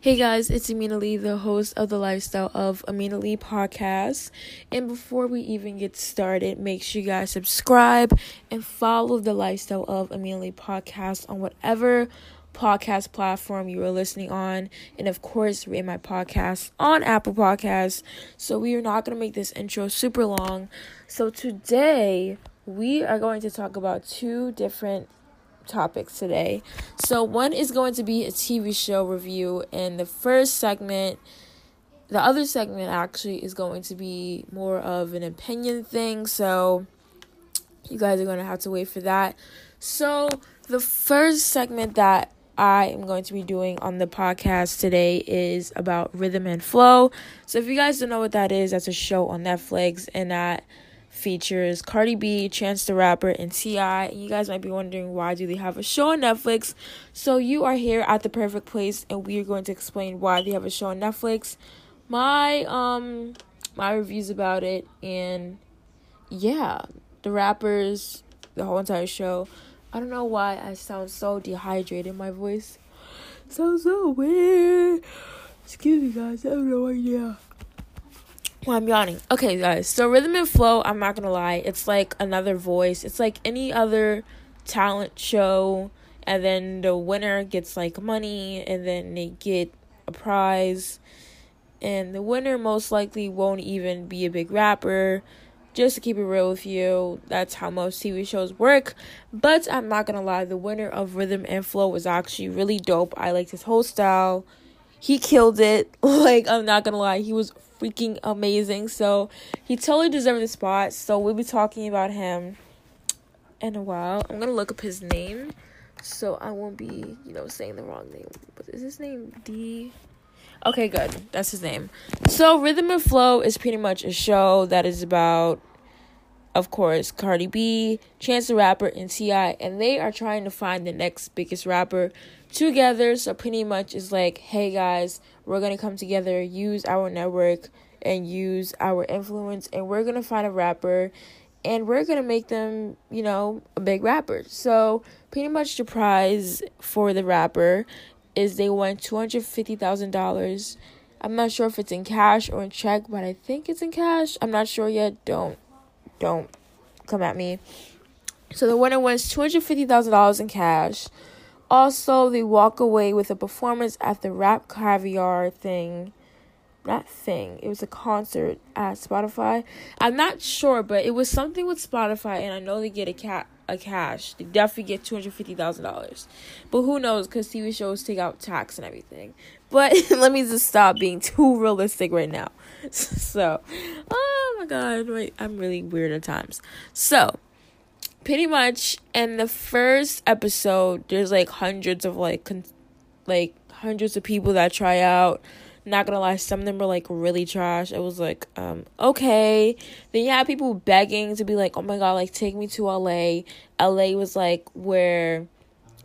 Hey guys, it's Amina Lee, the host of the Lifestyle of Amina Lee podcast. And before we even get started, make sure you guys subscribe and follow the Lifestyle of Amina Lee podcast on whatever podcast platform you are listening on. And of course, rate my podcast on Apple Podcasts. So we are not going to make this intro super long. So today, we are going to talk about two different topics today. So, one is going to be a TV show review, and the first segment, the other segment actually, is going to be more of an opinion thing. So, you guys are going to have to wait for that. So, the first segment that I am going to be doing on the podcast today is about Rhythm and Flow. So, if you guys don't know what that is, that's a show on Netflix, and that features Cardi B, Chance the Rapper, and T.I. You guys might be wondering why do they have a show on Netflix? So you are here at the perfect place, and we are going to explain why they have a show on Netflix, my um my reviews about it, and yeah, the rappers, the whole entire show. I don't know why I sound so dehydrated. My voice sounds so weird. Excuse me, guys. I have no idea. Well, I'm yawning. Okay, guys. So rhythm and flow. I'm not gonna lie. It's like another voice. It's like any other talent show, and then the winner gets like money, and then they get a prize, and the winner most likely won't even be a big rapper. Just to keep it real with you, that's how most TV shows work. But I'm not gonna lie, the winner of Rhythm and Flow was actually really dope. I liked his whole style. He killed it. Like, I'm not gonna lie, he was freaking amazing. So he totally deserved the spot. So we'll be talking about him in a while. I'm gonna look up his name so I won't be, you know, saying the wrong name. But is his name D? Okay, good. That's his name. So Rhythm and Flow is pretty much a show that is about of course, Cardi B, Chance the Rapper, and T.I., and they are trying to find the next biggest rapper together. So pretty much it's like, hey guys, we're gonna come together, use our network and use our influence, and we're gonna find a rapper and we're gonna make them, you know, a big rapper. So pretty much the prize for the rapper is they won two hundred fifty thousand dollars. I'm not sure if it's in cash or in check, but I think it's in cash. I'm not sure yet. Don't don't come at me. So the winner wins two hundred fifty thousand dollars in cash. Also, they walk away with a performance at the RapCaviar thing. Not thing. It was a concert at Spotify. I'm not sure, but it was something with Spotify, and I know they get a cat a cash. They definitely get two hundred fifty thousand dollars. But who knows? Because TV shows take out tax and everything. But let me just stop being too realistic right now. So, oh my god, I'm really weird at times. So, pretty much in the first episode, there's like hundreds of like con- like hundreds of people that try out. Not gonna lie, some of them were like really trash. It was like, um, okay. Then you have people begging to be like, oh my god, like take me to LA. LA was like where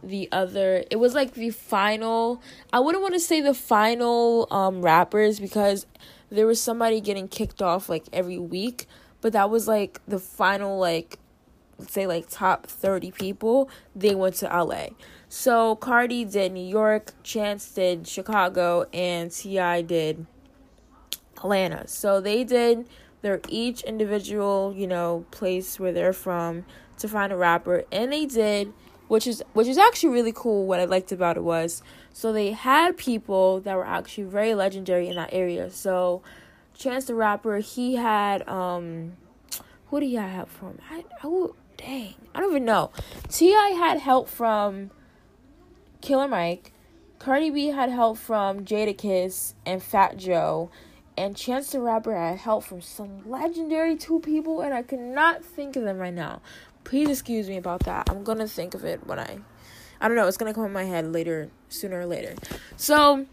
the other it was like the final I wouldn't want to say the final um rappers because there was somebody getting kicked off like every week, but that was like the final like say like top 30 people, they went to LA. So Cardi did New York, Chance did Chicago, and T.I. did Atlanta. So they did their each individual, you know, place where they're from to find a rapper, and they did which is which is actually really cool. What I liked about it was so they had people that were actually very legendary in that area. So Chance the Rapper, he had um who did he have from? I oh dang. I don't even know. T.I. had help from Killer Mike. Cardi B had help from Jadakiss and Fat Joe. And Chance the Rapper had help from some legendary two people, and I cannot think of them right now. Please excuse me about that. I'm gonna think of it when I I don't know, it's gonna come in my head later, sooner or later. So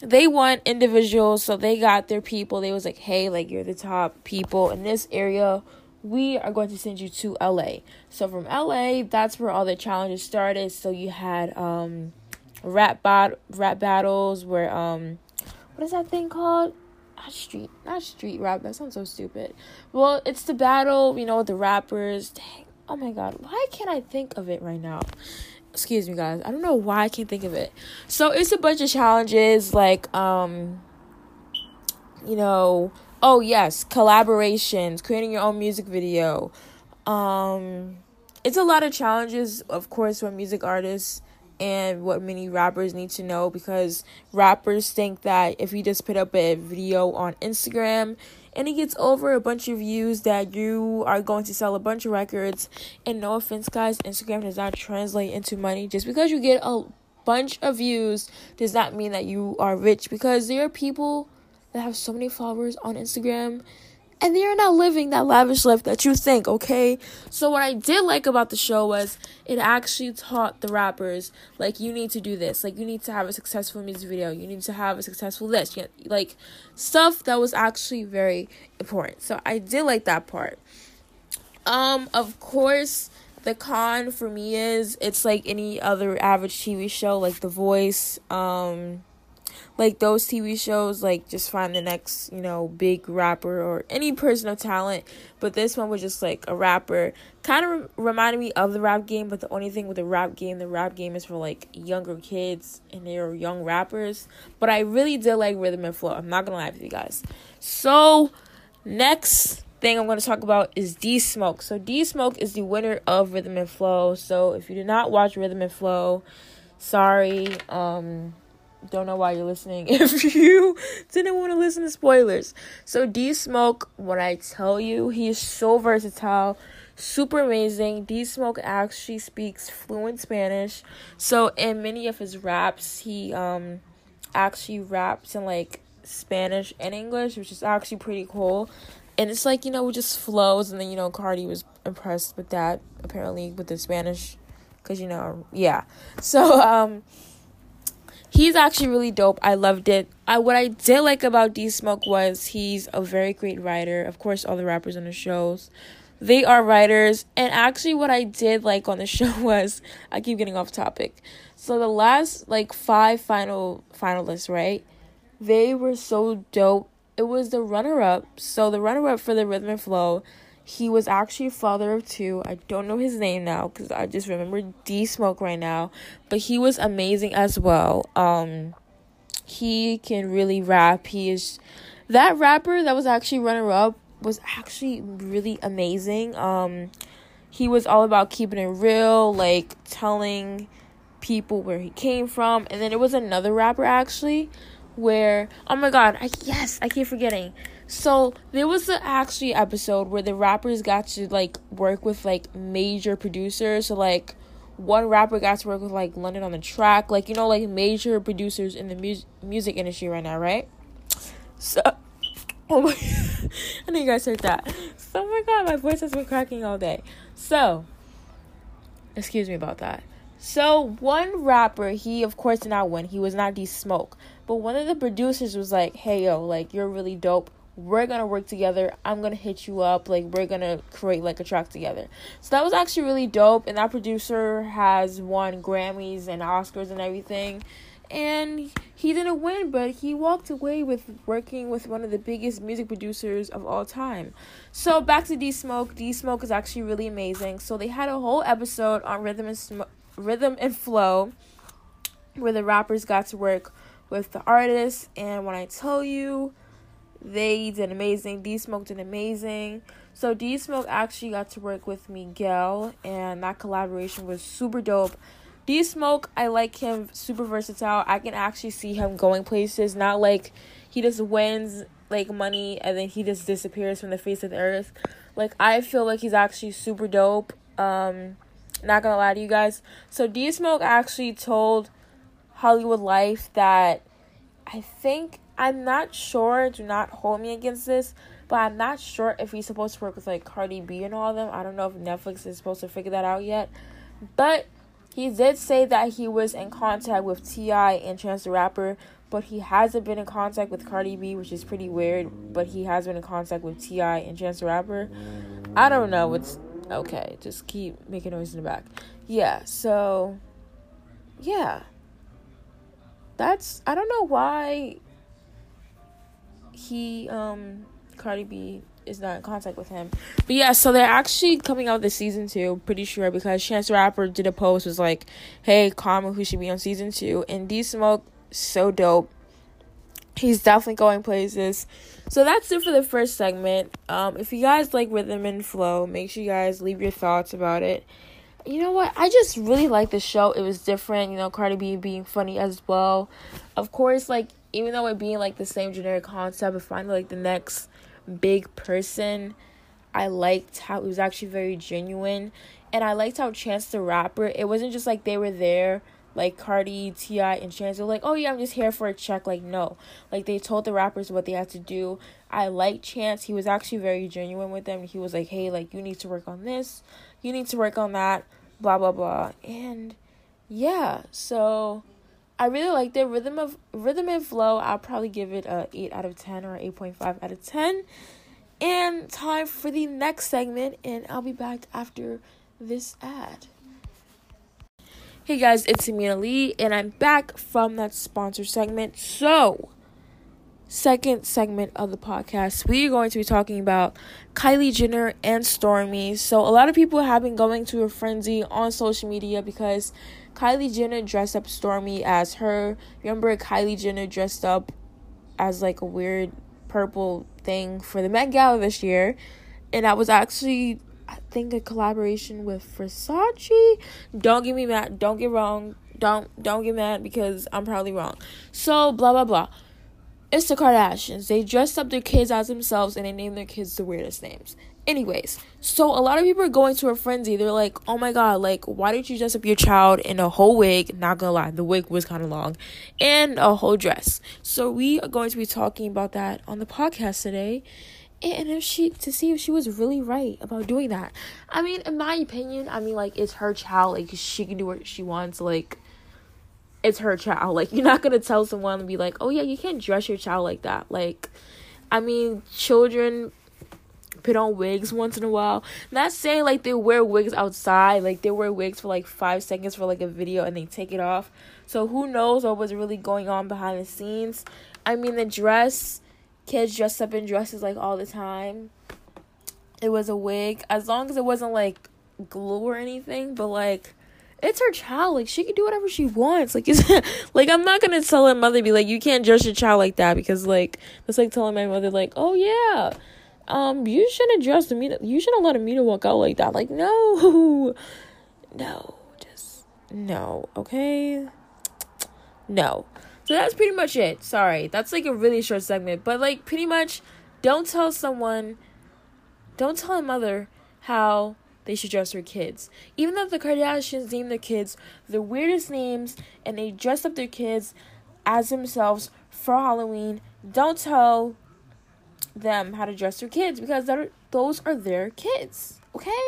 they want individuals, so they got their people. They was like, hey, like you're the top people in this area. We are going to send you to LA. So from LA, that's where all the challenges started. So you had um rap bat rap battles where um what is that thing called? Not street not street rap, that sounds so stupid. Well, it's the battle, you know, with the rappers. Dang, oh my god, why can't I think of it right now? excuse me guys i don't know why i can't think of it so it's a bunch of challenges like um you know oh yes collaborations creating your own music video. Um it's a lot of challenges of course for music artists and what many rappers need to know because rappers think that if you just put up a video on Instagram and it gets over a bunch of views that you are going to sell a bunch of records. And no offense guys Instagram does not translate into money. Just because you get a bunch of views does not mean that you are rich because there are people that have so many followers on Instagram and they are not living that lavish life that you think, okay? So what I did like about the show was it actually taught the rappers like you need to do this, like you need to have a successful music video, you need to have a successful list, you know, like stuff that was actually very important. So I did like that part. Um, of course, the con for me is it's like any other average TV show, like The Voice, um like those TV shows, like just find the next, you know, big rapper or any person of talent. But this one was just like a rapper. Kind of re- reminded me of the rap game, but the only thing with the rap game, the rap game is for like younger kids and they're young rappers. But I really did like Rhythm and Flow. I'm not gonna lie with you guys. So, next thing I'm going to talk about is D Smoke. So D Smoke is the winner of Rhythm and Flow. So if you did not watch Rhythm and Flow, sorry. Um don't know why you're listening if you didn't want to listen to spoilers. So D Smoke, what I tell you, he is so versatile, super amazing. D Smoke actually speaks fluent Spanish. So in many of his raps, he um actually raps in like Spanish and English, which is actually pretty cool. And it's like, you know, it just flows and then you know Cardi was impressed with that apparently with the Spanish cuz you know, yeah. So um he's actually really dope. I loved it. I what I did like about D Smoke was he's a very great writer. Of course, all the rappers on the shows, they are writers. And actually, what I did like on the show was I keep getting off topic. So the last like five final finalists, right? They were so dope. It was the runner up. So the runner up for the rhythm and flow he was actually a father of two. I don't know his name now because I just remember D Smoke right now, but he was amazing as well. Um, he can really rap. He is that rapper that was actually runner up was actually really amazing. Um, he was all about keeping it real, like telling people where he came from, and then it was another rapper actually where oh my god, I yes, I keep forgetting so there was a actually episode where the rappers got to like work with like major producers. So like one rapper got to work with like London on the track, like you know like major producers in the mu- music industry right now, right? So oh my I know you guys heard that. So, oh my god, my voice has been cracking all day. So excuse me about that. So one rapper, he of course did not win. He was not D Smoke. But one of the producers was like, "Hey yo, like you're really dope we're gonna work together. I'm gonna hit you up. Like we're gonna create like a track together. So that was actually really dope and that producer has won grammys and oscars and everything. And he didn't win but he walked away with working with one of the biggest music producers of all time. So back to d smoke d smoke is actually really amazing. So they had a whole episode on rhythm and rhythm and flow where the rappers got to work with the artists. And when i tell you they did amazing. D Smoke did amazing. So D Smoke actually got to work with Miguel, and that collaboration was super dope. D Smoke, I like him, super versatile. I can actually see him going places, not like he just wins like money and then he just disappears from the face of the earth. Like I feel like he's actually super dope. Um, not gonna lie to you guys. So D Smoke actually told Hollywood Life that I think I'm not sure. Do not hold me against this, but I'm not sure if he's supposed to work with like Cardi B and all of them. I don't know if Netflix is supposed to figure that out yet, but he did say that he was in contact with T.I. and Chance the Rapper, but he hasn't been in contact with Cardi B, which is pretty weird. But he has been in contact with T.I. and Chance the Rapper. I don't know. It's okay. Just keep making noise in the back. Yeah. So, yeah. That's I don't know why he um Cardi B is not in contact with him. But yeah, so they're actually coming out this season two, pretty sure, because Chance Rapper did a post was like, "Hey, comment who should be on season two. and D Smoke so dope. He's definitely going places. So that's it for the first segment. Um, if you guys like rhythm and flow, make sure you guys leave your thoughts about it. You know what? I just really like the show. It was different, you know, Cardi B being funny as well. Of course, like even though it being like the same generic concept of finding like the next big person, I liked how it was actually very genuine. And I liked how Chance the Rapper, it wasn't just like they were there like Cardi, T.I., and Chance were like, oh yeah, I'm just here for a check. Like, no. Like, they told the rappers what they had to do. I like Chance. He was actually very genuine with them. He was like, hey, like, you need to work on this. You need to work on that. Blah, blah, blah. And yeah, so I really like the rhythm of rhythm and flow. I'll probably give it a 8 out of 10 or 8.5 out of 10. And time for the next segment, and I'll be back after this ad. Hey guys, it's Amina Lee, and I'm back from that sponsor segment. So, second segment of the podcast, we are going to be talking about Kylie Jenner and Stormi. So, a lot of people have been going to a frenzy on social media because Kylie Jenner dressed up Stormi as her. Remember, Kylie Jenner dressed up as like a weird purple thing for the Met Gala this year, and that was actually I think a collaboration with Versace. Don't get me mad. Don't get wrong. Don't don't get mad because I'm probably wrong. So blah blah blah. It's the Kardashians. They dressed up their kids as themselves and they named their kids the weirdest names. Anyways, so a lot of people are going to a frenzy. They're like, "Oh my god, like why did you dress up your child in a whole wig?" Not gonna lie, the wig was kind of long, and a whole dress. So we are going to be talking about that on the podcast today and if she to see if she was really right about doing that i mean in my opinion i mean like it's her child like she can do what she wants like it's her child. Like you're not gonna tell someone and be like oh yeah you can't dress your child like that. Like i mean children put on wigs once in a while. Not saying like they wear wigs outside. Like they wear wigs for like five seconds for like a video and they take it off. So who knows what was really going on behind the scenes? I mean the dress kids dressed up in dresses like all the time. It was a wig, as long as it wasn't like glue or anything, but like it's her child. Like she can do whatever she wants. Like like I'm not gonna tell her mother be like you can't judge your child like that because like it's like telling my mother like oh yeah, um you shouldn't the meat. You shouldn't let meter walk out like that. Like no, no, just no. Okay, no. So that's pretty much it. Sorry. That's like a really short segment. But like pretty much don't tell someone don't tell a mother how they should dress their kids. Even though the Kardashians name their kids the weirdest names and they dress up their kids as themselves for Halloween, don't tell them how to dress their kids because that those are their kids. Okay?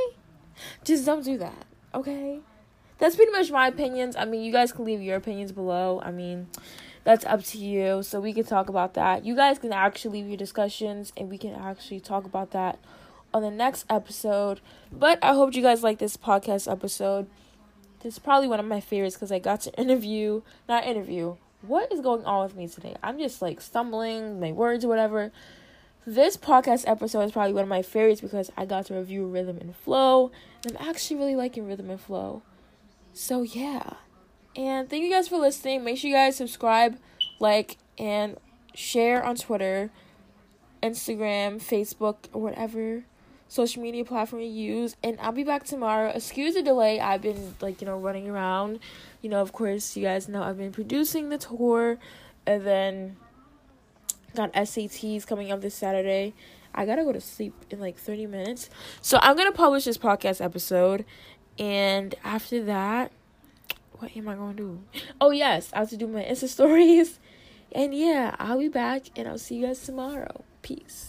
Just don't do that. Okay? That's pretty much my opinions. I mean, you guys can leave your opinions below. I mean, that's up to you. So we can talk about that. You guys can actually leave your discussions and we can actually talk about that on the next episode. But I hope you guys like this podcast episode. This is probably one of my favorites because I got to interview, not interview. What is going on with me today? I'm just like stumbling my words or whatever. This podcast episode is probably one of my favorites because I got to review Rhythm and Flow. And I'm actually really liking Rhythm and Flow. So yeah. And thank you guys for listening. Make sure you guys subscribe, like, and share on Twitter, Instagram, Facebook, or whatever social media platform you use. And I'll be back tomorrow. Excuse the delay. I've been like, you know, running around. You know, of course, you guys know I've been producing the tour and then got SATs coming up this Saturday. I gotta go to sleep in like 30 minutes. So I'm gonna publish this podcast episode. And after that, what am I gonna do? Oh yes, I have to do my Insta stories. And yeah, I'll be back and I'll see you guys tomorrow. Peace.